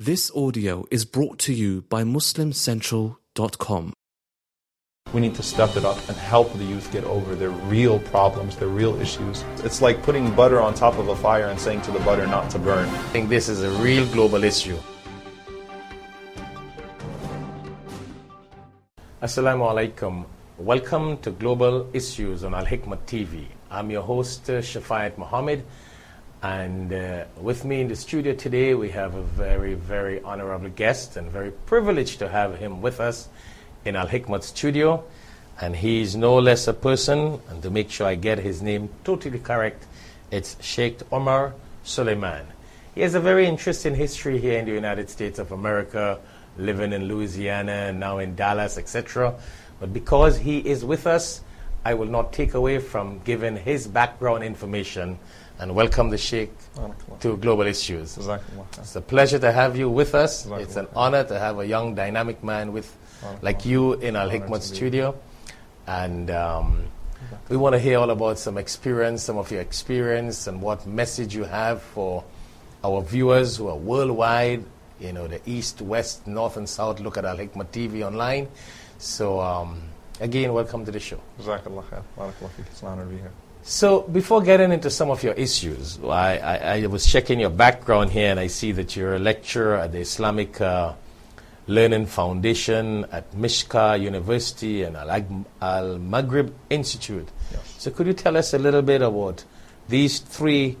This audio is brought to you by MuslimCentral.com. We need to step it up and help the youth get over their real problems, their real issues. It's like putting butter on top of a fire and saying to the butter not to burn. I think this is a real global issue. Assalamu alaikum. Welcome to Global Issues on Al Hikmah TV. I'm your host, Shafayat Mohammed, and uh, with me in the studio today we have a very, very honorable guest and very privileged to have him with us in Al Hikmat studio. And he's no less a person, and to make sure I get his name totally correct, it's Sheikh Omar Suleiman. He has a very interesting history here in the United States of America, living in Louisiana and now in Dallas, etc. But because he is with us, I will not take away from giving his background information and welcome the Sheikh to Global Issues. It's a pleasure to have you with us. It's an honor to have a young, dynamic man with like you in Al Hikmat studio. And um, we want to hear all about some experience, some of your experience, and what message you have for our viewers who are worldwide, you know, the east, west, north, and south look at Al Hikmat TV online. So, um, again, welcome to the show. Jazakallah khair. It's an honor to be here. So, before getting into some of your issues, I, I, I was checking your background here and I see that you're a lecturer at the Islamic uh, Learning Foundation at Mishka University and Al Maghrib Institute. Yes. So, could you tell us a little bit about these three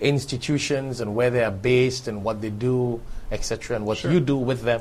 institutions and where they are based and what they do, etc., and what Sure. you do with them?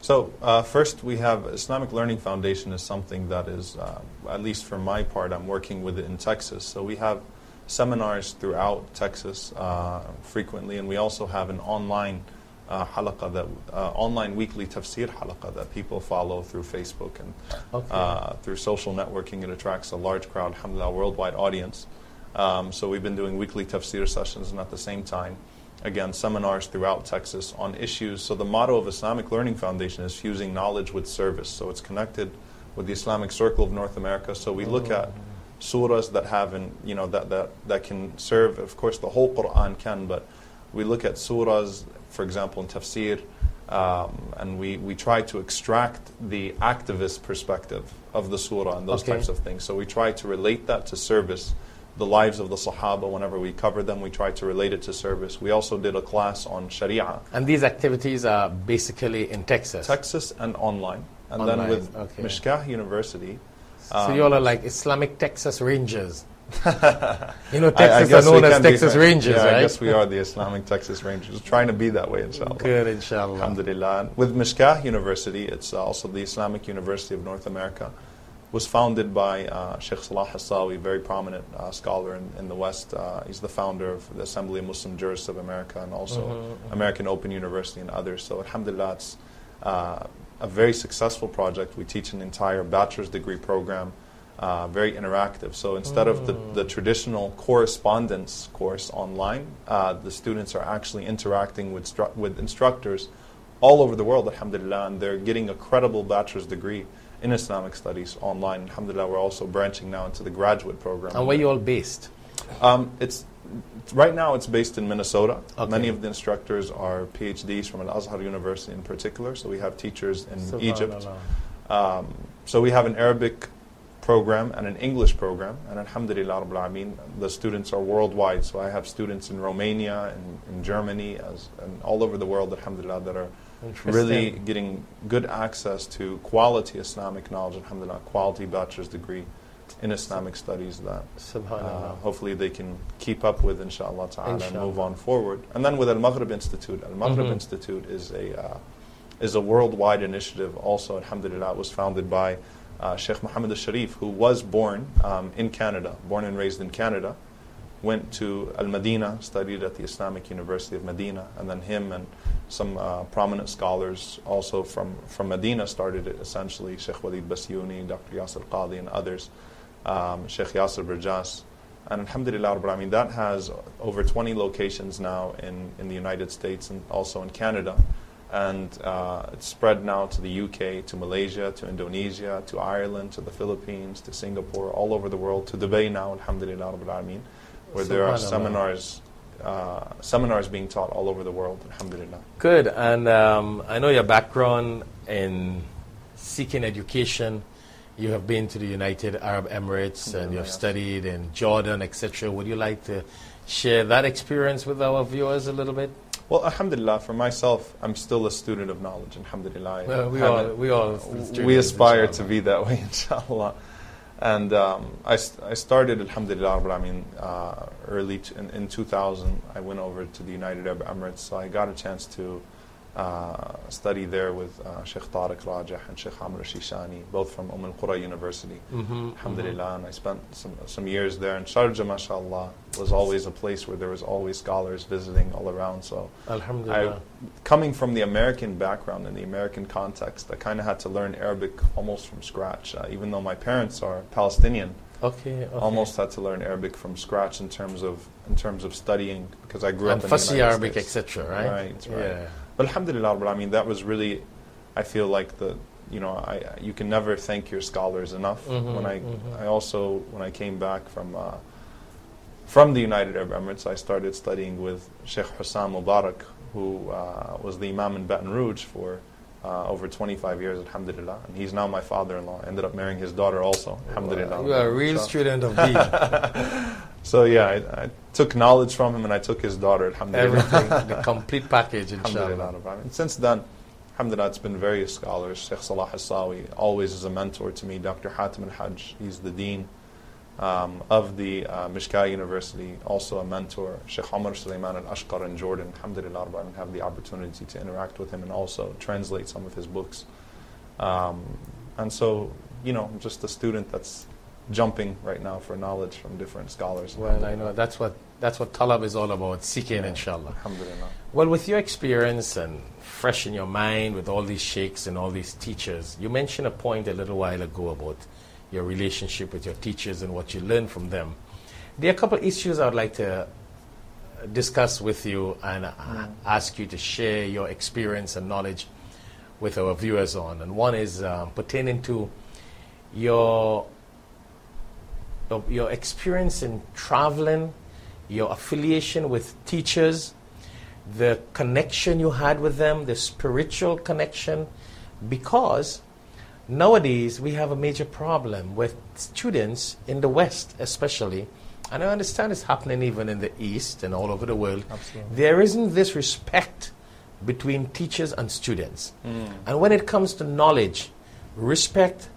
So, uh, first, we have Islamic Learning Foundation is something that is, uh, at least for my part, I'm working with it in Texas. So, we have seminars throughout Texas uh, frequently, and we also have an online uh, halaqa that uh, online weekly tafsir halaqa that people follow through Facebook and Okay. uh, through social networking. It attracts a large crowd, alhamdulillah, worldwide audience. Um, so we've been doing weekly tafsir sessions, and at the same time, again, seminars throughout Texas on issues. So the motto of Islamic Learning Foundation is fusing knowledge with service. So it's connected with the Islamic Circle of North America. So we look at surahs that have, an, you know, that, that, that can serve, of course, the whole Quran can, but we look at surahs, for example, in tafsir, um, and we, we try to extract the activist perspective of the surah and those Okay. types of things. So we try to relate that to service, the lives of the Sahaba. Whenever we cover them, we try to relate it to service. We also did a class on Sharia, And these activities are basically in Texas. Texas, and online. And Online, then with okay. Mishkah University. so um, you all are like Islamic Texas Rangers. you know, I- I Texas guess are known as can be Texas. Rangers, yeah, right? I guess we are the Islamic Texas Rangers. Trying to be that way, inshallah. Good, inshallah. Alhamdulillah. With Mishkah University, it's also the Islamic University of North America. Was founded by uh, Sheikh Salah Hassawi, very prominent uh, scholar in, in the West. Uh, he's the founder of the Assembly of Muslim Jurists of America and also Mhm, mhm. American Open University and others. So, Alhamdulillah, it's uh, a very successful project. We teach an entire bachelor's degree program, uh, very interactive. So, instead of the, the traditional correspondence course online, uh, the students are actually interacting with, stru- with instructors all over the world, alhamdulillah, and they're getting a credible bachelor's degree in Islamic studies online. Alhamdulillah, we're also branching now into the graduate program. And where you all based? Um, it's right now it's based in Minnesota. Okay. Many of the instructors are PhDs from Al Azhar University in particular. So we have teachers in Egypt. Subhanallah. Um, so we have an Arabic program and an English program, and Alhamdulillah, Rabbil Alameen, the students are worldwide. So I have students in Romania and in Germany, as and all over the world, Alhamdulillah, that are really getting good access to quality Islamic knowledge. Alhamdulillah, quality bachelor's degree in Islamic studies that uh, hopefully they can keep up with inshallah ta'ala and move on forward. And then with Al Maghrib Institute, Al Maghrib Mhm. Institute is a uh, is a worldwide initiative. Also, alhamdulillah, was founded by uh, Sheikh Muhammad al Sharif, who was born um, in Canada, born and raised in Canada. Went to Al Medina, studied at the Islamic University of Medina, and then him and some uh, prominent scholars also from, from Medina started it essentially. Sheikh Walid Basyuni, Dr. Yasir Qadi, and others. Um, Sheikh Yasir Birjas. And Alhamdulillah, Rabbil Alameen, that has over 20 locations now in, in the United States and also in Canada. And uh, it's spread now to the UK, to Malaysia, to Indonesia, to Ireland, to the Philippines, to Singapore, all over the world, to Dubai now, Alhamdulillah, where there are seminars uh, seminars being taught all over the world, alhamdulillah. Good. And um, I know your background in seeking education. You have been to the United Arab Emirates and you have studied in Jordan, etc. Would you like to share that experience with our viewers a little bit? Well, alhamdulillah, for myself, I'm still a student of knowledge, alhamdulillah. Well, we haven't- all, we all we aspire to be that way, inshallah. And um, I, I started, alhamdulillah, Rabbil Alameen, uh, early t- in, in 2000. I went over to the United Arab Emirates, so I got a chance to uh, study there with uh, Sheikh Tariq Rajah and Sheikh Amr Shishani, both from Umm al-Qura University. Mhm, Alhamdulillah, and I spent some, some years there. And Sharjah, mashallah, was always a place where there was always scholars visiting all around. So. Alhamdulillah. I, coming from the American background and the American context, I kind of had to learn Arabic almost from scratch. Uh, even though my parents are Palestinian, okay, okay. almost had to learn Arabic from scratch in terms of in terms of studying because I grew and up in the United Arabic, etc. Right? Right, right. Yeah. But Alhamdulillah, Rabbil Alameen, that was really, I feel like the, you know, I you can never thank your scholars enough. Mhm, when I mhm. I also when I came back from uh, from the United Arab Emirates, I started studying with Sheikh Hussam Mubarak, who uh, was the Imam in Baton Rouge for uh, over 25 years, Alhamdulillah, and he's now my father-in-law. I ended up marrying his daughter also, Alhamdulillah. You are a real So- student of deen. So yeah, I, I took knowledge from him, and I took his daughter, Alhamdulillah. Everything, the complete package, inshallah. And since then, alhamdulillah, it's been various scholars. Sheikh Salah Hassawi always is a mentor to me. Dr. Hatim al-Hajj, he's the dean um, of the uh, Mishka University, also a mentor. Sheikh Omar Sulaiman al-Ashqar in Jordan, alhamdulillah, Alamin, have the opportunity to interact with him and also translate some of his books. Um, and so, you know, I'm just a student that's jumping right now for knowledge from different scholars. Well, I know that's what that's what talab is all about, seeking, Yeah. inshallah. Alhamdulillah. Well, with your experience and fresh in your mind with all these sheikhs and all these teachers, you mentioned a point a little while ago about your relationship with your teachers and what you learn from them. There are a couple of issues I would like to discuss with you and uh, ask you to share your experience and knowledge with our viewers on. And one is um, pertaining to your of your experience in traveling, your affiliation with teachers, the connection you had with them, the spiritual connection, because nowadays we have a major problem with students in the West, especially, and I understand it's happening even in the East and all over the world. Absolutely. There isn't this respect between teachers and students. Mm. And when it comes to knowledge, respect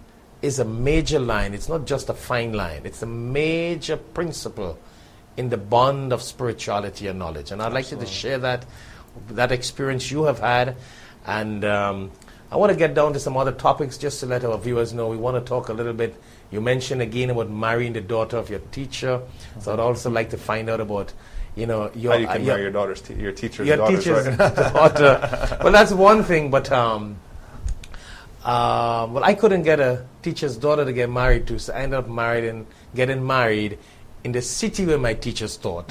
is a major line. It's not just a fine line, it's a major principle in the bond of spirituality and knowledge. And I'd like you to share that, that experience you have had. And um, I want to get down to some other topics just to let our viewers know. We want to talk a little bit. You mentioned again about marrying the daughter of your teacher. So I'd also like to find out about, you know, your, How you uh, can your- marry your daughter's te- your teacher's your daughters, teacher's right? daughter. well, that's one thing, but um, uh, well, I couldn't get a teacher's daughter to get married to, so I ended up married and getting married in the city where my teachers taught.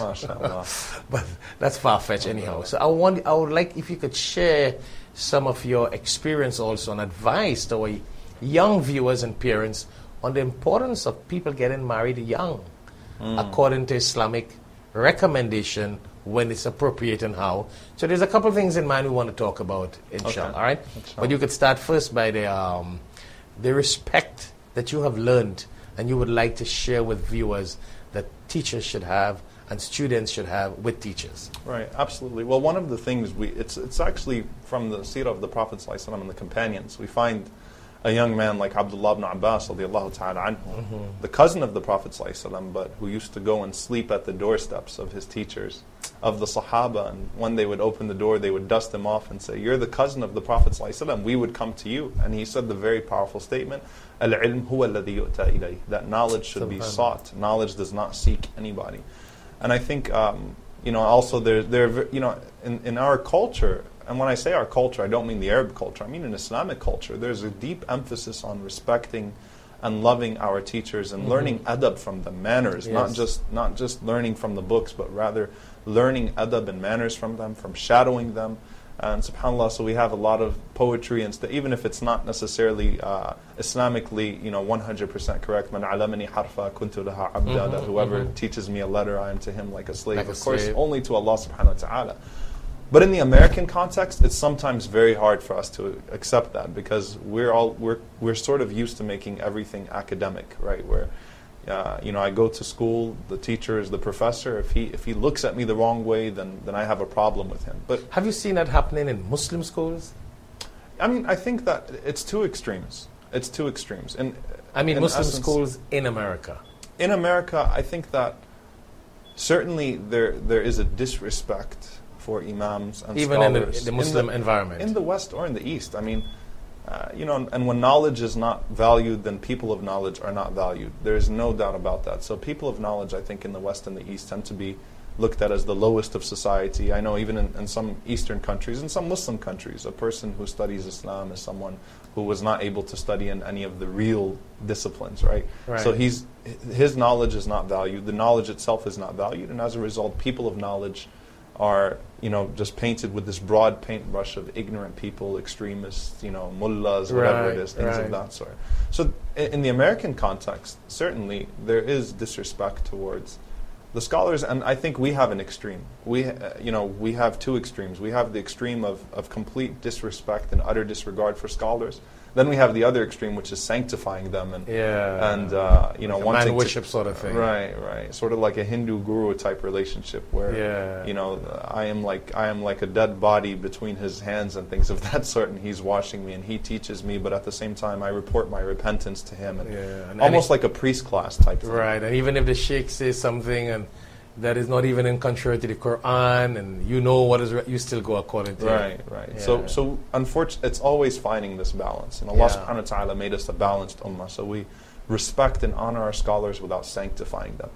But that's far fetched, anyhow. So I want, I would like if you could share some of your experience also and advice to our young viewers and parents on the importance of people getting married young, according to Islamic recommendation when it's appropriate and how. So there's a couple of things in mind we want to talk about, inshallah. Okay. All right, Inshallah. but you could start first by the um, the respect that you have learned and you would like to share with viewers that teachers should have and students should have with teachers. Right, absolutely. Well, one of the things we, it's, it's actually from the seerah of the Prophet and the companions. We find a young man like Abdullah ibn Abbas, ta'ala anhu, the cousin of the Prophet ﷺ, but who used to go and sleep at the doorsteps of his teachers, of the Sahaba. And when they would open the door, they would dust him off and say, You're the cousin of the Prophet ﷺ, we would come to you. And he said the very powerful statement, Al-ilm huwa alladhi yu'ta ilayh, that knowledge should be sought. Knowledge does not seek anybody. And I think, um, you know, also there, there, you know, in, in our culture, and when I say our culture, I don't mean the Arab culture. I mean an Islamic culture. There's a deep emphasis on respecting and loving our teachers and learning adab from them, manners, not just not just learning from the books, but rather learning adab and manners from them, from shadowing them, And subhanAllah, so we have a lot of poetry and st- even if it's not necessarily uh, Islamically, you know, 100% correct. Man alamani harfa kuntu laha abda, Mhm, that whoever mhm. teaches me a letter, I am to him like a slave. Like a of course, slave. only to Allah subhanahu wa ta'ala. But in the American context, it's sometimes very hard for us to accept that because we're all we're we're sort of used to making everything academic, right? Where uh, you know, I go to school, the teacher is the professor. If he if he looks at me the wrong way, then then I have a problem with him. But Have you seen that happening in Muslim schools? I mean, I think that it's two extremes. It's two extremes. And I mean, in Muslim essence, schools in America. in America, I think that certainly there there is a disrespect for imams and Even in the, the Muslim the, environment. in the West or in the East. I mean, uh, you know, and, and when knowledge is not valued, then people of knowledge are not valued. There is no doubt about that. So people of knowledge, I think, in the West and the East tend to be looked at as the lowest of society. I know even in, in some Eastern countries, in some Muslim countries, a person who studies Islam is someone who was not able to study in any of the real disciplines, right? Right. So he's his knowledge is not valued. The knowledge itself is not valued, and as a result, people of knowledge are you know just painted with this broad paintbrush of ignorant people, extremists, you know, mullahs, whatever Right, it is, things right. of that sort. So in the American context, certainly there is disrespect towards the scholars, and I think we have an extreme. We, uh, you know, we have two extremes. We have the extreme of, of complete disrespect and utter disregard for scholars. Then we have the other extreme, which is sanctifying them and Yeah. and uh, you know Like wanting man to- worship sort of thing. Right, right. Sort of like a Hindu guru type relationship where Yeah. you know I am like I am like a dead body between his hands and things of that sort, and he's washing me and he teaches me, but at the same time I report my repentance to him, and Yeah, and- almost and like a priest class type thing. Right, and even if the sheikh says something and that is not even in contrary to the Quran, and you know what is, right, you still go according to Right, it. right. Yeah. So, so unfortunately, it's always finding this balance, and Allah Yeah. Subhanahu wa Taala made us a balanced ummah. So we respect and honor our scholars without sanctifying them.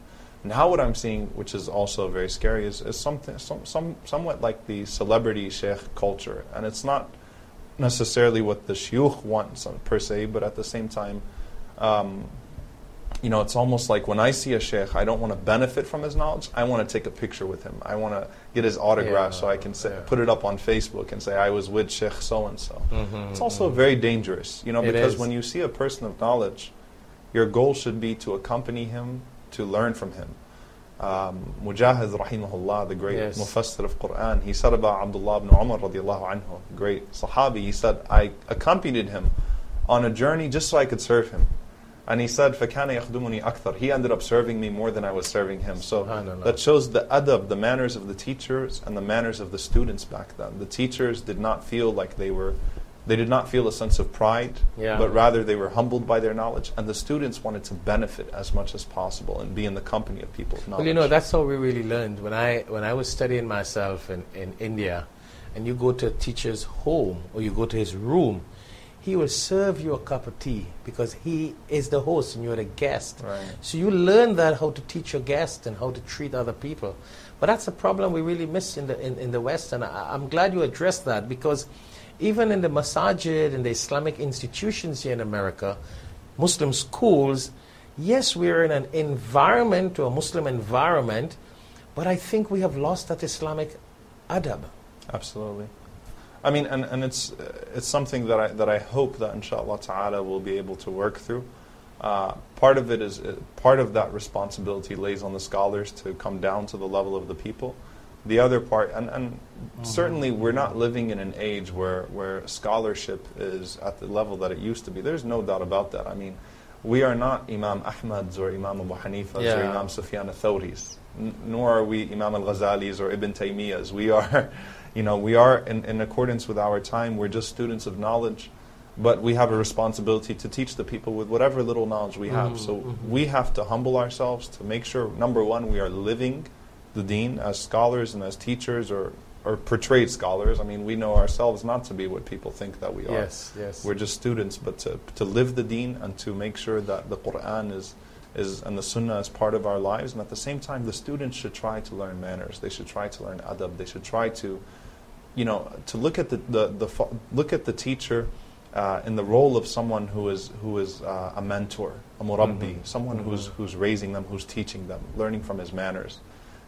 Now, what I'm seeing, which is also very scary, is, is something, some, some, somewhat like the celebrity sheikh culture, and it's not necessarily what the shuyukh wants per se, but at the same time. Um, you know, it's almost like when I see a sheikh, I don't want to benefit from his knowledge. I want to take a picture with him. I want to get his autograph Yeah, so I can say, yeah. put it up on Facebook and say I was with Sheikh so and so. It's also very dangerous, you know, It because is. when you see a person of knowledge, your goal should be to accompany him, to learn from him. Um, Mujahid rahimahullah, the great Yes. mufassir of Quran, he said about Abdullah ibn Umar radiallahu anhu, great Sahabi, he said, I accompanied him on a journey just so I could serve him. And he said, فَكَانَ يَخْدُمُنِي أَكْثَرُ He ended up serving me more than I was serving him. So Subhanallah. that shows the adab, the manners of the teachers and the manners of the students back then. The teachers did not feel like they were, they did not feel a sense of pride, Yeah. but rather they were humbled by their knowledge. And the students wanted to benefit as much as possible and be in the company of people of knowledge. Well, you know, that's how we really learned. When I when I was studying myself in, in India, and you go to a teacher's home or you go to his room, he will serve you a cup of tea because he is the host and you're the guest. Right. So you learn that how to teach your guest and how to treat other people. But that's a problem we really miss in the in, in the West, and I, I'm glad you addressed that because even in the masajid and the Islamic institutions here in America, Muslim schools, yes, we're in an environment, or a Muslim environment, but I think we have lost that Islamic adab. Absolutely. I mean, and, and it's, it's something that I, that I hope that inshallah ta'ala we'll be able to work through. Uh, part of it is, uh, part of that responsibility lays on the scholars to come down to the level of the people. The other part, and, and certainly we're not living in an age where, where scholarship is at the level that it used to be. There's no doubt about that. I mean, we are not Imam Ahmad's or Imam Abu Hanifa's or Imam Sufyan al-Thawri's, N- nor are we Imam al-Ghazali's or Ibn Taymiyyah's. We are, you know, we are in, in accordance with our time. We're just students of knowledge, but we have a responsibility to teach the people with whatever little knowledge we have. Mhm, So mhm. we have to humble ourselves to make sure, number one, we are living the deen as scholars and as teachers or, or portrayed scholars. I mean, we know ourselves not to be what people think that we are. Yes, yes. We're just students, but to, to live the deen and to make sure that the Quran is, is and the Sunnah is part of our lives. And at the same time, the students should try to learn manners. They should try to learn adab. They should try to, you know, to look at the, the, the look at the teacher uh, in the role of someone who is who is uh, a mentor, a murabbi, Mhm. someone who's Mhm. who's raising them, who's teaching them, learning from his manners.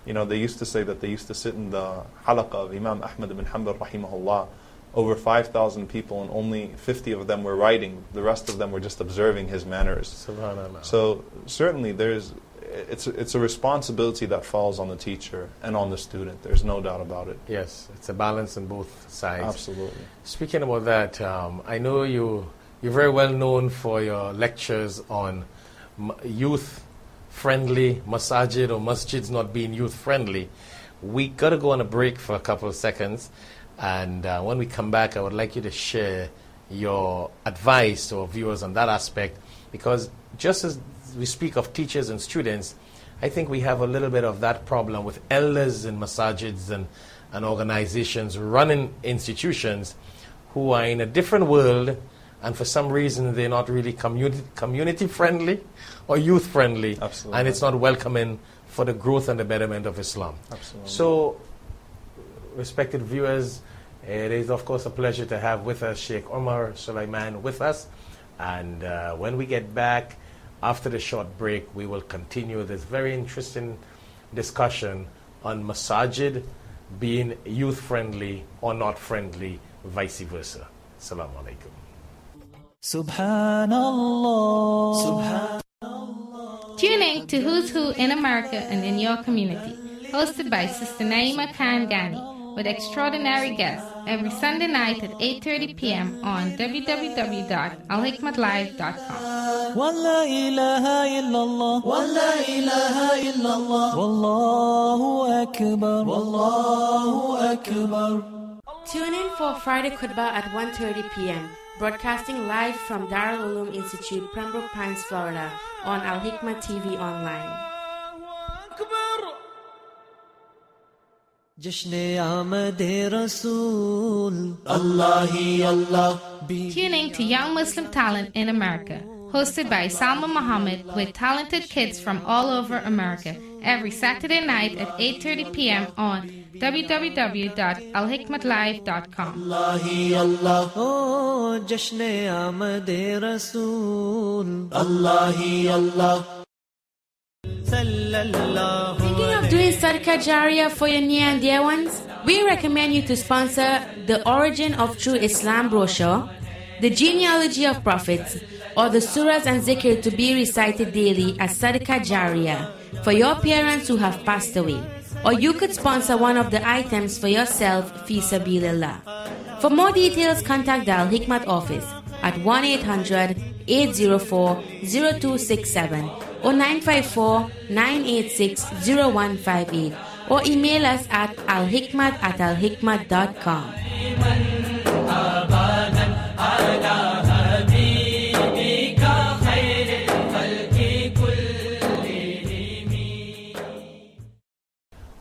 You know, they used to say that they used to sit in the halaqah of Imam Ahmad ibn Hanbal rahimahullah, over 5,000 people and only 50 of them were writing. The rest of them were just observing his manners. Subhanallah. So certainly there's, it's, a- it's a responsibility that falls on the teacher and on the student. There's no doubt about it. yes, it's a balance on both sides. Absolutely. Speaking about that, um, I know you you're very well known for your lectures on m- youth friendly masajid or masjids not being youth friendly. We got to go on a break for a couple of seconds, and uh, when we come back, I would like you to share your advice to our viewers on that aspect, because just as we speak of teachers and students, I think we have a little bit of that problem with elders in masajids and, and organizations running institutions who are in a different world and for some reason they're not really community, community friendly or youth friendly Absolutely. and it's not welcoming for the growth and the betterment of Islam. Absolutely. So, respected viewers, it is of course a pleasure to have with us Sheikh Omar Sulaiman with us. And uh, when we get back after the short break, we will continue this very interesting discussion on masajid being youth friendly or not friendly, vice versa. Assalamu alaikum. Subhanallah. Tune in to Who's Who in America and in your community, hosted by Sister Naima Khan Ghani, with extraordinary guests every Sunday night at 8:30 p.m. on www.alhikmatlive.com. ولا إله إلا الله ولا إله إلا الله والله أكبر والله أكبر Tune in for Friday Khutbah at 1.30 p.m., broadcasting live from Darul Uloom Institute, Pembroke Pines, Florida, on Al Hikmah TV Online. جشن آمد رسول الله الله Tune in to Young Muslim Talent in America, hosted by Salma Mohammed with talented kids from all over America every Saturday night at 8.30 p.m. on www.alhikmatlive.com Allah oh jashn aamad Allah Allah Thinking of doing sadaqah jaria for your near and dear ones? We recommend you to sponsor the Origin of True Islam brochure, The Genealogy of Prophets, or the surahs and zikr to be recited daily as Sadaqah Jariyah for your parents who have passed away. Or you could sponsor one of the items for yourself, fi sabilillah. For more details, contact the Al Hikmat office at 1 800 804 0267 or 954 986 0158 or email us at alhikmat at alhikmat.com.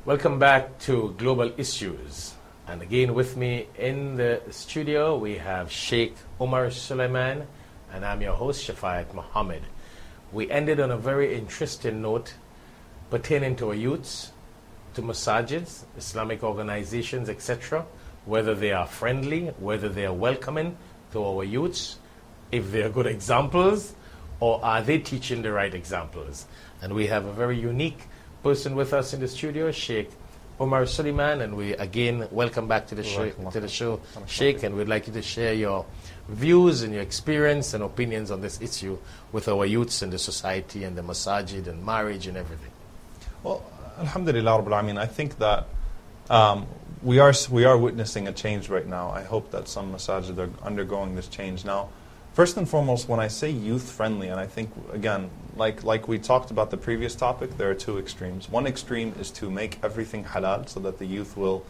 Welcome back to Global Issues. And again, with me in the studio, we have Sheikh Omar Suleiman, and I'm your host, Shafayat Mohammed. We ended on a very interesting note pertaining to our youths, to masajids, Islamic organizations, etc., whether they are friendly, whether they are welcoming to our youths, if they are good examples, or are they teaching the right examples? And we have a very unique person with us in the studio, Sheikh Omar Suleiman, and we again welcome back to the show, to the show, Sheikh, and we'd like you to share your views and your experience and opinions on this issue with our youths and the society and the masajid and marriage and everything. Well, Alhamdulillah Rabbil Alameen, I think that um, we, are, we are witnessing a change right now. I hope that some masajid are undergoing this change. Now, first and foremost, when I say youth friendly, and I think, again, like, like we talked about the previous topic, there are two extremes. One extreme is to make everything halal so that the youth will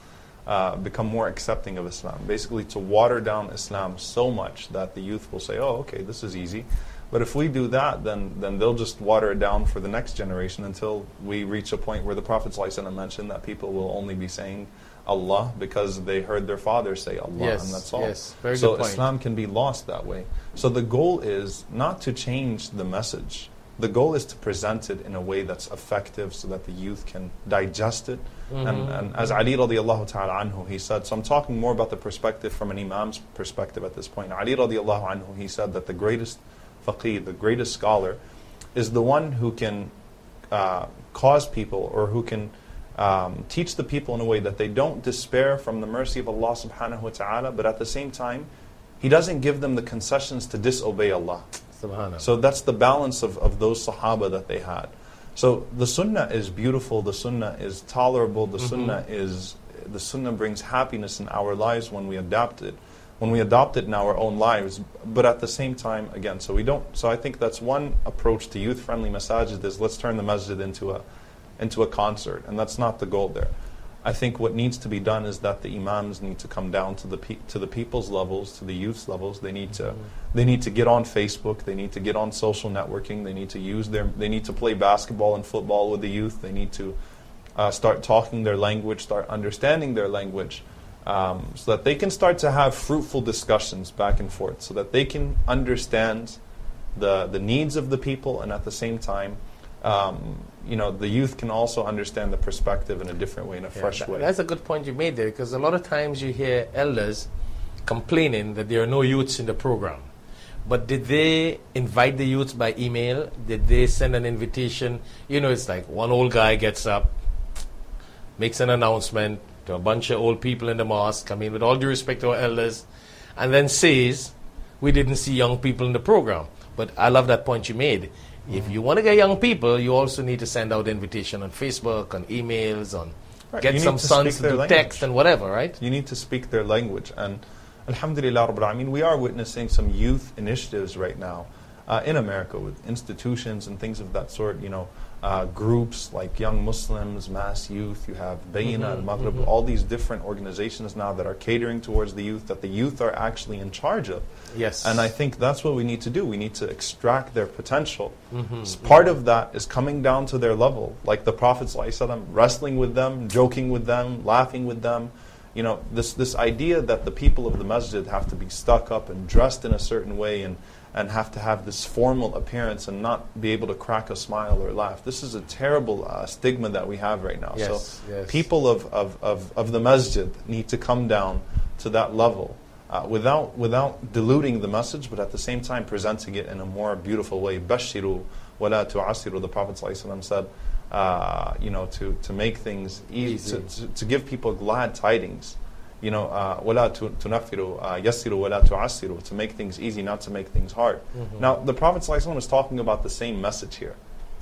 uh, become more accepting of Islam. Basically, to water down Islam so much that the youth will say, oh, okay, this is easy. But if we do that, then, then they'll just water it down for the next generation until we reach a point where the Prophet ﷺ mentioned that people will only be saying Allah because they heard their father say Allah, Yes, and that's all. yes, very so good point. Islam can be lost that way. So the goal is not to change the message. The goal is to present it in a way that's effective so that the youth can digest it. Mm-hmm. And, and as Ali radiallahu ta'ala anhu, he said, so I'm talking more about the perspective from an imam's perspective at this point. Ali radiallahu anhu, he said that the greatest faqih, the greatest scholar, is the one who can uh, cause people or who can um, teach the people in a way that they don't despair from the mercy of Allah subhanahu wa ta'ala, but at the same time, He doesn't give them the concessions to disobey Allah. Subhanallah. So that's the balance of, of those Sahaba that they had. So the Sunnah is beautiful, the Sunnah is tolerable, the mm-hmm. Sunnah is the Sunnah brings happiness in our lives when we adopt it, when we adopt it in our own lives. But at the same time, again, so we don't. So I think that's one approach to youth-friendly masajid is let's turn the masjid into a into a concert, and that's not the goal there. I think what needs to be done is that the imams need to come down to the pe- to the people's levels, to the youth's levels. They need to they need to get on Facebook. They need to get on social networking. They need to use their they need to play basketball and football with the youth. They need to uh, start talking their language, start understanding their language, um, so that they can start to have fruitful discussions back and forth, so that they can understand the the needs of the people, and at the same time, um, you know, the youth can also understand the perspective in a different way, in a Yeah, fresh that- way. That's a good point you made there because a lot of times you hear elders complaining that there are no youths in the program. But did they invite the youths by email? Did they send an invitation? You know, it's like one old guy gets up, makes an announcement to a bunch of old people in the mosque, I mean, with all due respect to our elders, and then says, We didn't see young people in the program. But I love that point you made. If you want to get young people, you also need to send out invitation on Facebook, on emails, on Right, get you some to sons to do language. text and whatever, right? You need to speak their language. And Alhamdulillah, Rabbil Alameen, we are witnessing some youth initiatives right now uh, in America with institutions and things of that sort. You know, uh, groups like Young Muslims, MAS Youth, you have Bayyinah and Maghrib, all these different organizations now that are catering towards the youth, that the youth are actually in charge of. Yes. And I think that's what we need to do. We need to extract their potential. Mm-hmm, Part of that is coming down to their level, like the Prophet ﷺ, wrestling with them, joking with them, laughing with them. You know, this, this idea that the people of the masjid have to be stuck up and dressed in a certain way and, and have to have this formal appearance and not be able to crack a smile or laugh. This is a terrible uh, stigma that we have right now. Yes, so yes. people of, of, of, of the masjid need to come down to that level uh, without, without diluting the message, but at the same time presenting it in a more beautiful way. Bashiru wala tu'asiru, the Prophet ﷺ said, uh, you know, to, to make things easy, to, to, to give people glad tidings You know, uh, وَلَا تُنَفِّرُوا uh, يَسِّرُوا وَلَا تُعَسِّرُوا To make things easy, not to make things hard. Now, the Prophet ﷺ is talking about the same message here,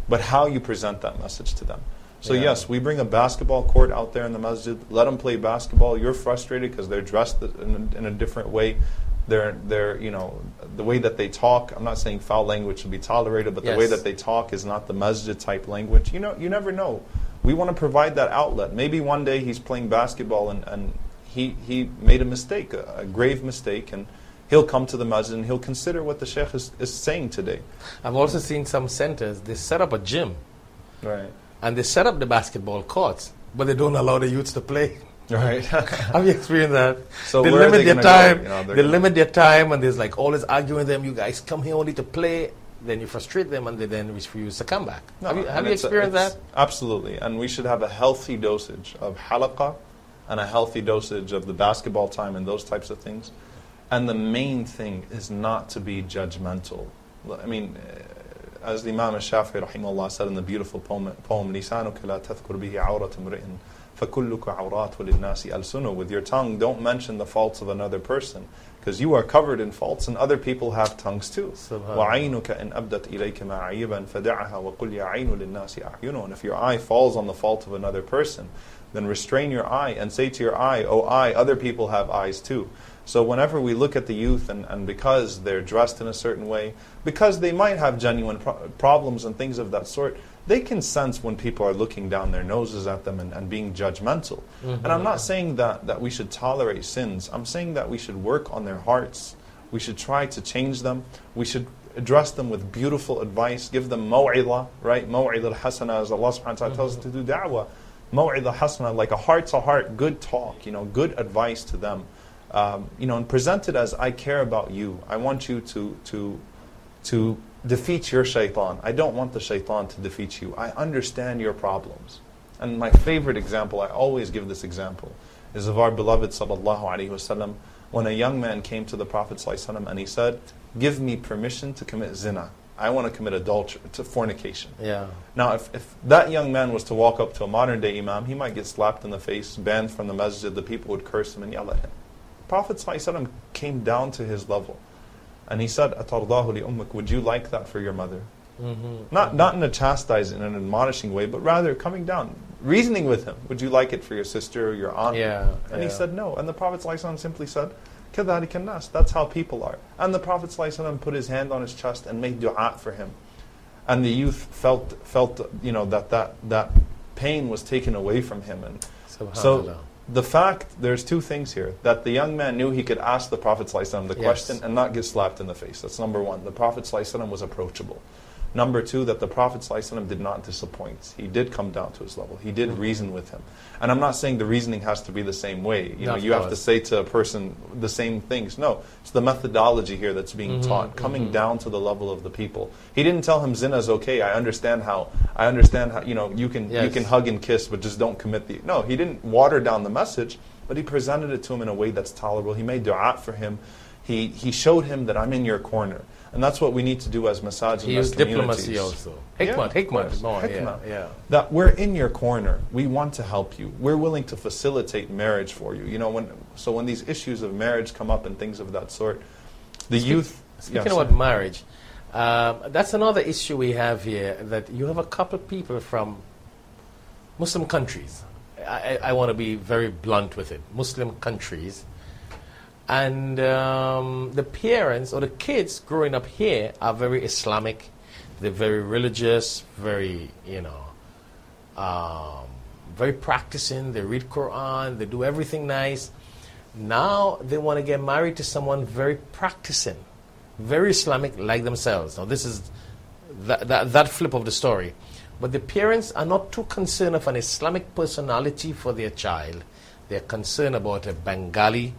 but how you present that message to them. So Yeah. yes, we bring a basketball court out there in the masjid. Let them play basketball. You're frustrated because they're dressed in a, in a different way. They're, they're, you know, the way that they talk. I'm not saying foul language should be tolerated, but the way Yes. that they talk is not the masjid type language. You know, you never know. We want to provide that outlet. Maybe one day he's playing basketball and, and he, he made a mistake, a, a grave mistake, and he'll come to the masjid and he'll consider what the sheikh is, is saying today. I've also seen some centers, they set up a gym Right. and they set up the basketball courts, but they don't allow the youths to play. Right. Have you experienced that? So they limit they their time. You know, they limit their time, and there's like always arguing with them. You guys come here only to play. Then you frustrate them, and they then refuse to come back. have you, have you it's a- experienced that? Absolutely. And we should have a healthy dosage of halaqah and a healthy dosage of the basketball time and those types of things. And the main thing is not to be judgmental. I mean, uh, as the Imam al-Shafi'i rahimahullah said in the beautiful poem, poem لِسَانُكَ لَا تَذْكُرْ بِهِ عَوْرَةَ امْرِئٍ فَكُلُّكَ عَوْرَاتُ لِلنَّاسِ أَلْسُنُ With your tongue, don't mention the faults of another person. Because you are covered in faults and other people have tongues too. Subhanallah. وعينك إن أبدت إليك معيبا فدعها وقل يا عين للناس أعين And if your eye falls on the fault of another person, then restrain your eye and say to your eye, Oh eye, other people have eyes too. So whenever we look at the youth and, and because they're dressed in a certain way, because they might have genuine pro- problems and things of that sort, they can sense when people are looking down their noses at them and, and being judgmental. And I'm not saying that, that we should tolerate sins. I'm saying that we should work on their hearts. We should try to change them. We should address them with beautiful advice, give them maw'ilah, right? Maw'ilah al-hasana, as Allah subhanahu wa ta'ala tells us to do da'wah. Maw'ilah hasana, like a heart-to-heart, good talk, you know, good advice to them. Um, you know, and present it as, I care about you. I want you to, to, to defeat your shaitan. I don't want the shaitan to defeat you. I understand your problems. And my favorite example, I always give this example, is of our beloved sallallahu alaihi wasallam when a young man came to the Prophet sallallahu alaihi wasallam and he said, "Give me permission to commit zina." I want to commit adultery, to fornication. Yeah. Now, if, if that young man was to walk up to a modern day imam, he might get slapped in the face, banned from the masjid, the people would curse him and yell at him. Prophet came down to his level. And he said, أَتَرْضَاهُ لِأُمِّكَ Would you like that for your mother? Mm-hmm. Not, not in a chastising and an admonishing way, but rather coming down, reasoning with him. Would you like it for your sister or your aunt? Yeah, And he yeah. said no. And the Prophet ﷺ simply said, كَذَلِكَ النَّاسِ That's how people are. And the Prophet ﷺ put his hand on his chest and made dua for him. And the youth felt, felt you know, that, that that pain was taken away from him. And so Subhanallah. the fact, there's two things here. That the young man knew he could ask the Prophet ﷺ the Yes. question and not get slapped in the face. That's number one. The Prophet ﷺ was approachable. Number two, that the Prophet ﷺ did not disappoint. He did come down to his level. He did Mm-hmm. reason with him. And I'm not saying the reasoning has to be the same way. You know, you have to say to a person the same things. No, it's the methodology here that's being Mhm, taught, coming mhm. down to the level of the people. He didn't tell him zina is okay. I understand how. I understand how. You know, you can you can hug and kiss, but just don't commit the. No, he didn't water down the message, but he presented it to him in a way that's tolerable. He made du'a for him. He he showed him that I'm in your corner, and that's what we need to do as masajid. He used diplomacy also. Yeah, Hikmat, of hikmat. course. More, Hikmah. Yeah, yeah. That we're in your corner. We want to help you. We're willing to facilitate marriage for you. You know, when so when these issues of marriage come up and things of that sort, the Speak- youth. Speaking yeah, about sorry. marriage, um, that's another issue we have here. That you have a couple of people from Muslim countries. I, I want to be very blunt with it. Muslim countries, and um, the parents or the kids growing up here are very Islamic. They're very religious, very you know, um, very practicing. They read Quran. They do everything nice. Now they want to get married to someone very practicing, very Islamic like themselves. Now this is that, that, that flip of the story. But the parents are not too concerned of an Islamic personality for their child. They're concerned about a Bengali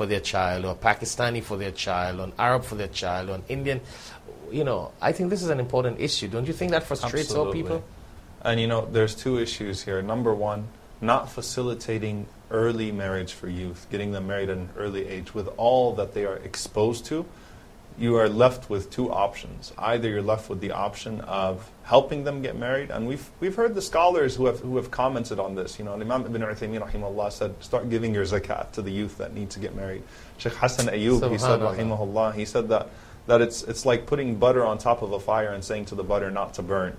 for their child, or Pakistani for their child, or an Arab for their child, or an Indian. You know, I think this is an important issue. Don't you think that frustrates all people? And you know, there's two issues here. Number one, not facilitating early marriage for youth, getting them married at an early age with all that they are exposed to. You are left with two options. Either you're left with the option of helping them get married, and we've we've heard the scholars who have who have commented on this. You know, Imam Ibn Uthaymeen rahimahullah said, start giving your zakat to the youth that need to get married. Sheikh Hassan Ayyub, he said rahimahullah, he said that that it's it's like putting butter on top of a fire and saying to the butter not to burn.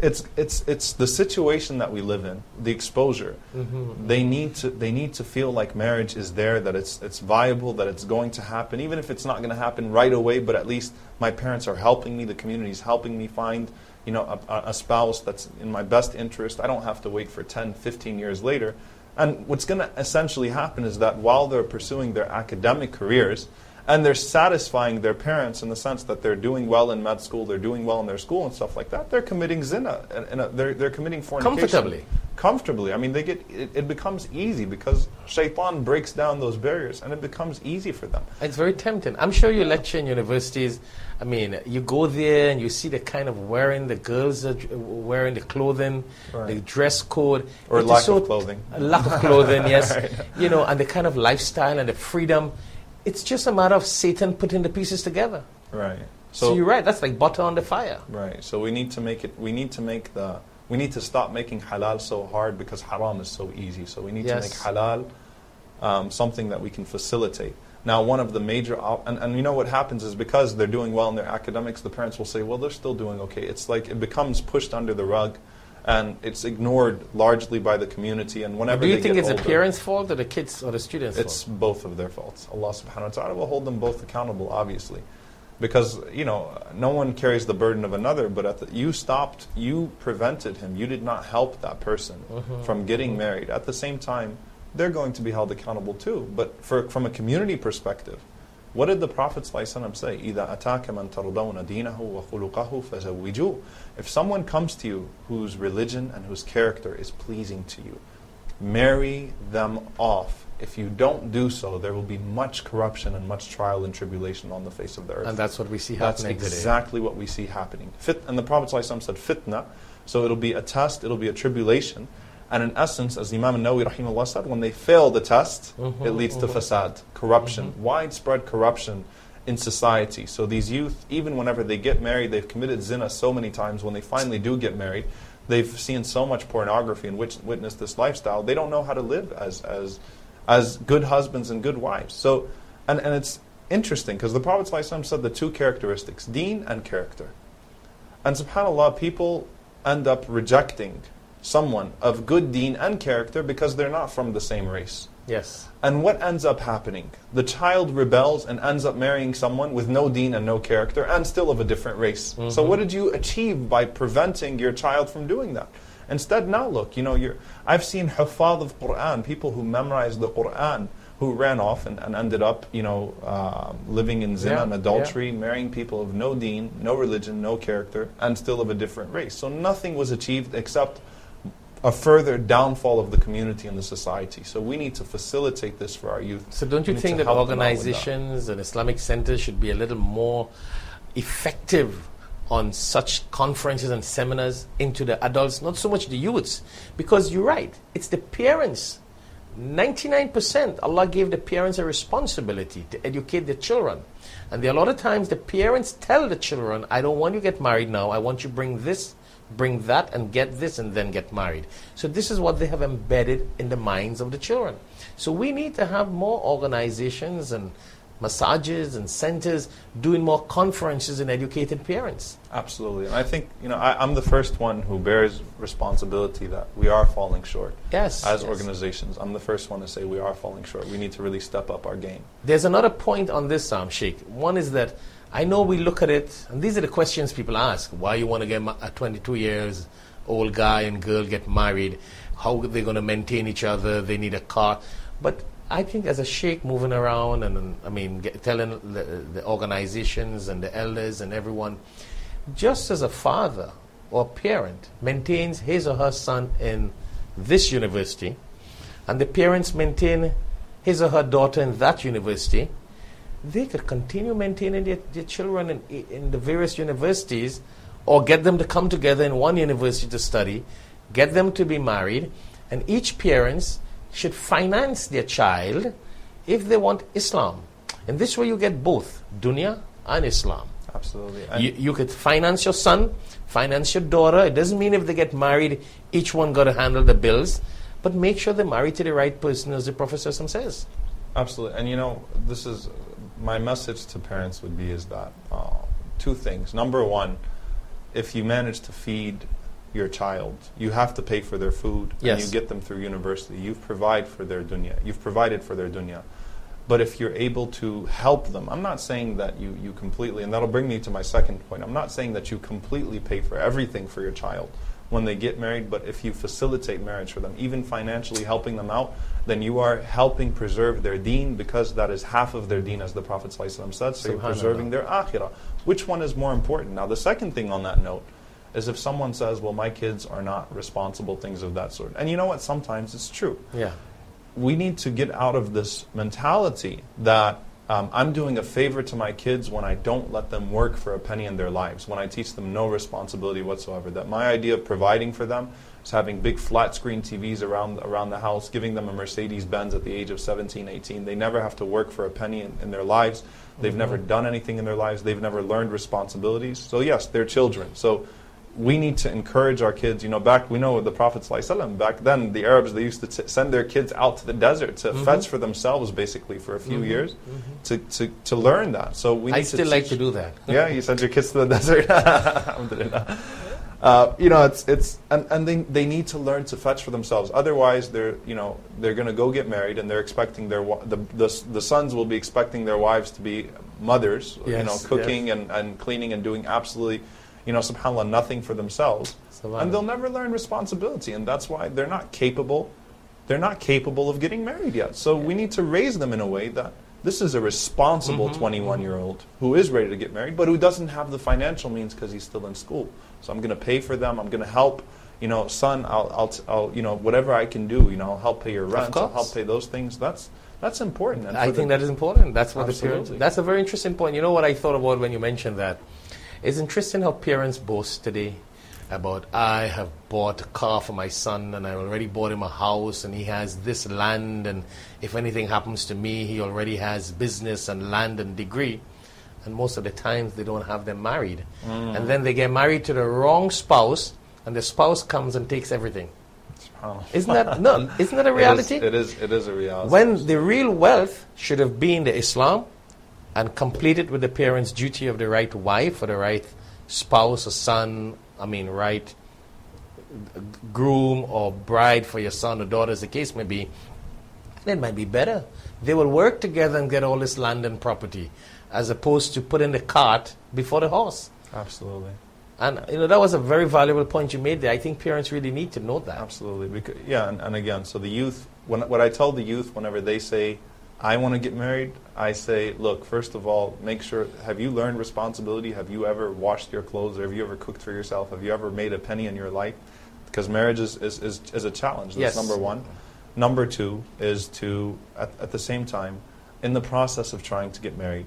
It's it's it's the situation that we live in, the exposure. Mm-hmm. They need to they need to feel like marriage is there, that it's it's viable, that it's going to happen, even if it's not going to happen right away. But at least my parents are helping me, the community is helping me find you know a, a- a spouse that's in my best interest. I don't have to wait for 10, 15 years later. And what's going to essentially happen is that while they're pursuing their academic careers, and they're satisfying their parents in the sense that they're doing well in med school, they're doing well in their school and stuff like that. They're committing zina, and, and they're they're committing fornication Comfortably. Comfortably. I mean, they get it, it becomes easy because shaitan breaks down those barriers, and it becomes easy for them. It's very tempting. I'm sure you lecture in universities. I mean, you go there and you see the kind of wearing the girls are wearing the clothing, the dress code, Or It lack so- of clothing. a lack of clothing, yes. You know, and the kind of lifestyle and the freedom. It's just a matter of Satan putting the pieces together. Right. So, you're right. That's like butter on the fire. Right. So we need to make it. We need to make the. We need to stop making halal so hard because haram is so easy. So we need Yes. to make halal um, something that we can facilitate. Now, one of the major op- and, and you know what happens is because they're doing well in their academics, the parents will say, "Well, they're still doing okay." It's like it becomes pushed under the rug, and it's ignored largely by the community. And whenever Do you think it's the older- parents' fault or the kids or the students' it's fault? both of their faults. Allah subhanahu wa ta'ala will hold them both accountable, obviously. Because, you know, no one carries the burden of another, but at the, you stopped, you prevented him. You did not help that person Mm-hmm. from getting married. At the same time, they're going to be held accountable too. But for, from a community perspective, what did the Prophet ﷺ say? إِذَا أَتَاكَ مَنْ تَرْضَوْنَ دِينَهُ وَخُلُقَهُ فَزَوِّجُوهُ If someone comes to you whose religion and whose character is pleasing to you, marry them off. If you don't do so, there will be much corruption and much trial and tribulation on the face of the earth. And that's what we see That's happening today. exactly what we see happening. Fit, and the Prophet ﷺ said fitna, so it'll be a test, it'll be a tribulation. and in essence, as Imam Nawawi rahimahullah said, when they fail the test, Mhm, it leads to mhm. fasad, corruption, widespread corruption in society. So these youth, even whenever they get married, they've committed zina so many times. When they finally do get married, they've seen so much pornography and wit- witnessed this lifestyle. They don't know how to live as as as good husbands and good wives. So, and and it's interesting because the Prophet ﷺ said the two characteristics, deen and character. And subhanAllah, people end up rejecting someone of good deen and character because they're not from the same race. Yes. And what ends up happening? The child rebels and ends up marrying someone with no deen and no character and still of a different race. Mm-hmm. So what did you achieve by preventing your child from doing that? Instead, now look, you know, you're, I've seen hufad of Quran, people who memorized the Quran, who ran off and, and ended up, you know, uh, living in zina Yeah, and adultery, marrying people of no deen, no religion, no character, and still of a different race. So nothing was achieved except a further downfall of the community and the society. So we need to facilitate this for our youth. So don't you think that help them out with organizations and Islamic centers should be a little more effective on such conferences and seminars into the adults, not so much the youths? Because you're right, it's the parents. 99% Allah gave the parents a responsibility to educate their children. And there are a lot of times the parents tell the children, I don't want you to get married now, I want you to bring this bring that and get this and then get married. So this is what they have embedded in the minds of the children. So we need to have more organizations and masajid and centers doing more conferences and educated parents. Absolutely. And I think, you know, I, I'm the first one who bears responsibility that we are falling short. Yes, As yes. organizations, I'm the first one to say we are falling short. We need to really step up our game. There's another point on this, um, Sheikh. One is that I know we look at it, and these are the questions people ask. Why you want to get a 22 years old guy and girl get married? How are they going to maintain each other? They need a car. But I think as a sheikh moving around and, and I mean, get, telling the, the organizations and the elders and everyone, just as a father or parent maintains his or her son in this university, and the parents maintain his or her daughter in that university, they could continue maintaining their, their children in, in the various universities or get them to come together in one university to study, get them to be married, and each parents should finance their child if they want Islam. And this way you get both dunya and Islam. Absolutely. And You, you could finance your son, finance your daughter. It doesn't mean if they get married, each one got to handle the bills, but make sure they're married to the right person, as the Prophet says. Absolutely. And you know, this is my message to parents would be is that uh, two things. Number one, if you manage to feed your child, you have to pay for their food and you get them through university. You've provided for their dunya. You've provided for their dunya. But if you're able to help them, I'm not saying that you, you completely, and that'll bring me to my second point. I'm not saying that you completely pay for everything for your child when they get married, but if you facilitate marriage for them, even financially helping them out, then you are helping preserve their deen because that is half of their deen, as the Prophet ﷺ said. So you're preserving their akhirah. Which one is more important? Now, the second thing on that note is if someone says, well, my kids are not responsible, things of that sort. And you know what? Sometimes it's true Yeah. we need to get out of this mentality that um, I'm doing a favor to my kids when I don't let them work for a penny in their lives, when I teach them no responsibility whatsoever. That my idea of providing for them is having big flat screen TVs around, around the house, giving them a Mercedes Benz at the age of 17, 18. They never have to work for a penny in, in their lives. They've never done anything in their lives. They've never learned responsibilities. So, yes, they're children. So, we need to encourage our kids. You know, back we know with the Prophet ﷺ, back then the Arabs they used to t- send their kids out to the desert to Mm-hmm. fetch for themselves, basically for a few years, to, to, to learn that. So we need I still to like to do that. yeah, you send your kids to the desert. Uh, you know, it's it's and, and they they need to learn to fetch for themselves. Otherwise, they're you know they're going to go get married and they're expecting their wa- the, the the sons will be expecting their wives to be mothers. you know, Yes, cooking and, and cleaning and doing absolutely, you know, subhanallah, nothing for themselves. And they'll never learn responsibility, and that's why they're not capable. They're not capable of getting married yet. So we need to raise them in a way that this is a responsible Mm-hmm, 21 year old who is ready to get married, but who doesn't have the financial means because he's still in school. So I'm going to pay for them. I'm going to help. You know, son, I'll, I'll, t- I'll, you know, whatever I can do. You know, I'll help pay your rent. I'll help pay those things. That's that's important. And I think the- that is important. That's what the parents. That's a very interesting point. You know what I thought about when you mentioned that? It's interesting how parents boast today about I have bought a car for my son and I already bought him a house and he has this land and if anything happens to me he already has business and land and degree. and most of the times they don't have them married. Mm. And then they get married to the wrong spouse, and the spouse comes and takes everything. SubhanAllah. Isn't that no? Isn't that a reality? It is, it is, it is a reality. when the real wealth should have been the Islam and complete it with the parents' duty of the right wife or the right spouse or son, I mean, right groom or bride for your son or daughter, as the case may be, then it might be better. They will work together and get all this land and property as opposed to putting the cart before the horse. Absolutely. And you know that was a very valuable point you made there. I think parents really need to know that. Absolutely. Because, yeah, and, and again, so the youth, when, what I tell the youth whenever they say, I want to get married, I say, look, first of all, make sure, have you learned responsibility? Have you ever washed your clothes? Or have you ever cooked for yourself? Have you ever made a penny in your life? Because marriage is, is, is, is a challenge. That's Yes. number one. Number two is to, at, at the same time, in the process of trying to get married,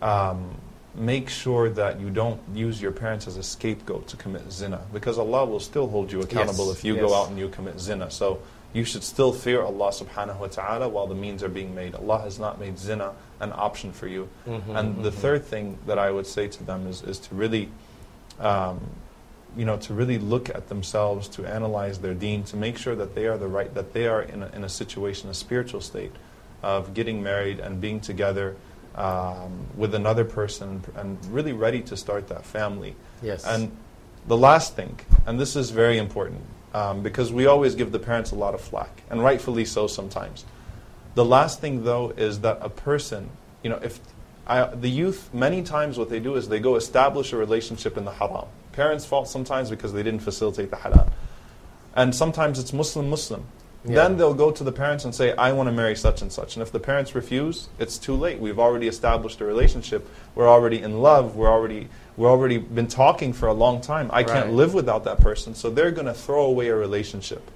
um, make sure that you don't use your parents as a scapegoat to commit zina because Allah will still hold you accountable Yes, if you yes. go out and you commit zina. So you should still fear Allah subhanahu wa ta'ala while the means are being made. Allah has not made zina an option for you. Mm-hmm, and the third thing that I would say to them is, is to really um, you know, to really look at themselves, to analyze their deen, to make sure that they are the right, that they are in a, in a situation, a spiritual state of getting married and being together um, with another person and really ready to start that family. Yes. And the last thing, and this is very important, um, because we always give the parents a lot of flack, and rightfully so sometimes. The last thing, though, is that a person, you know, if I, the youth, many times what they do is they go establish a relationship in the haram. Parents' fault sometimes because they didn't facilitate the halal. And sometimes it's Muslim Muslim. Yeah. Then they'll go to the parents and say, I want to marry such and such. And if the parents refuse, it's too late. We've already established a relationship. We're already in love. We're already, we're already been talking for a long time. I can't live without that person. So they're going to throw away a relationship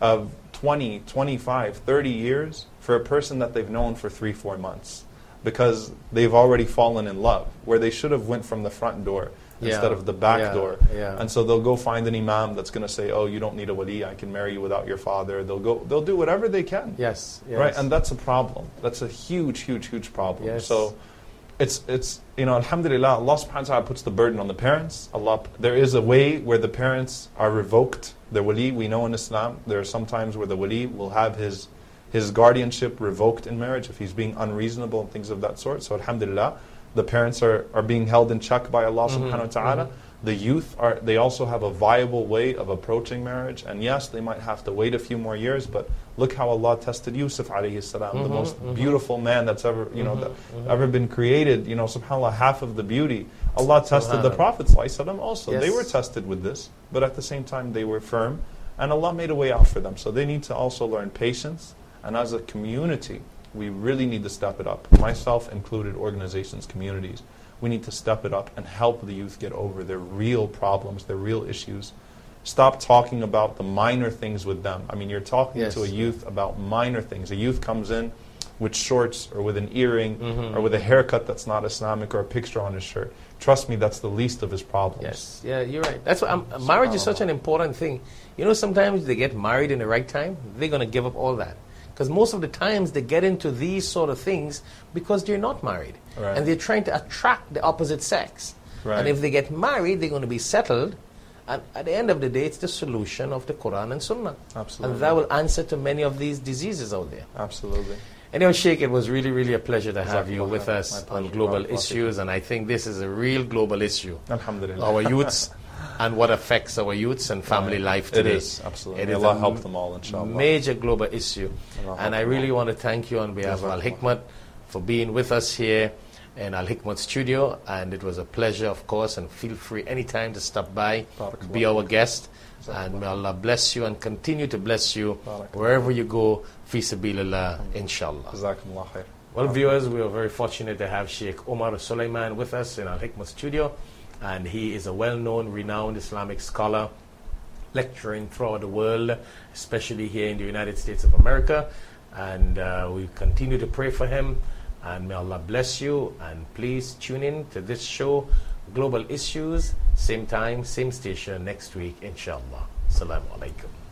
of 20, 25, 30 years for a person that they've known for three, four months because they've already fallen in love where they should have went from the front door Yeah. instead of the back Yeah. door. Yeah. And so they'll go find an imam that's going to say, "Oh, you don't need a wali. I can marry you without your father." They'll go. They'll do whatever they can. yes, yes. Right, and that's a problem. That's a huge, huge, huge problem. Yes. So, it's it's you know, Alhamdulillah, Allah Subhanahu wa Taala puts the burden on the parents. Allah, there is a way where the parents are revoked. The wali, we know in Islam, there are some times where the wali will have his his guardianship revoked in marriage if he's being unreasonable and things of that sort. So, Alhamdulillah, the parents are, are being held in check by Allah Mm-hmm, Subhanahu wa Taala. The youth are they also have a viable way of approaching marriage, and yes, they might have to wait a few more years, but look how Allah tested Yusuf alayhi salam, the mm-hmm, most mm-hmm. beautiful man that's ever you know mm-hmm, that ever been created. You know, Subhanallah, half of the beauty. Allah tested the. Prophet ﷺ also. They were tested with this, but at the same time they were firm, and Allah made a way out for them. So they need to also learn patience, and as a community, we really need to step it up. Myself included, organizations, communities. We need to step it up and help the youth get over their real problems, their real issues. Stop talking about the minor things with them. I mean, you're talking Yes. to a youth about minor things. A youth comes in with shorts or with an earring Mm-hmm. or with a haircut that's not Islamic or a picture on his shirt. Trust me, that's the least of his problems. Yes, yeah, you're right. That's um, marriage is such an important thing. You know, sometimes they get married in the right time, they're going to give up all that. Because most of the times they get into these sort of things because they're not married. Right. And they're trying to attract the opposite sex. Right. And if they get married, they're going to be settled. And at the end of the day, it's the solution of the Quran and Sunnah. Absolutely. And that will answer to many of these diseases out there. Absolutely. Anyway, Sheikh, it was really, really a pleasure to have you with us on global issues, and I think this is a real global issue. Alhamdulillah. Our youths and what affects our youths and family life today. is, absolutely. It May is Allah a help them all, inshallah. Major global issue. Allah And I really want to thank you on behalf of Al Hikmat for being with us here in Al Hikmat studio. And it was a pleasure, of course, and feel free anytime to stop by, be our guest. And may Allah bless you and continue to bless you wherever you go, fi sabilillah, inshallah. Jazakumullah khair. Well, viewers, we are very fortunate to have Sheikh Omar Suleiman with us in Al Hikmat studio, and he is a well known, renowned Islamic scholar, lecturing throughout the world, especially here in the United States of America. And uh, we continue to pray for him, and may Allah bless you. And please tune in to this show, Global Issues, same time, same station next week, inshallah. Assalamu alaikum.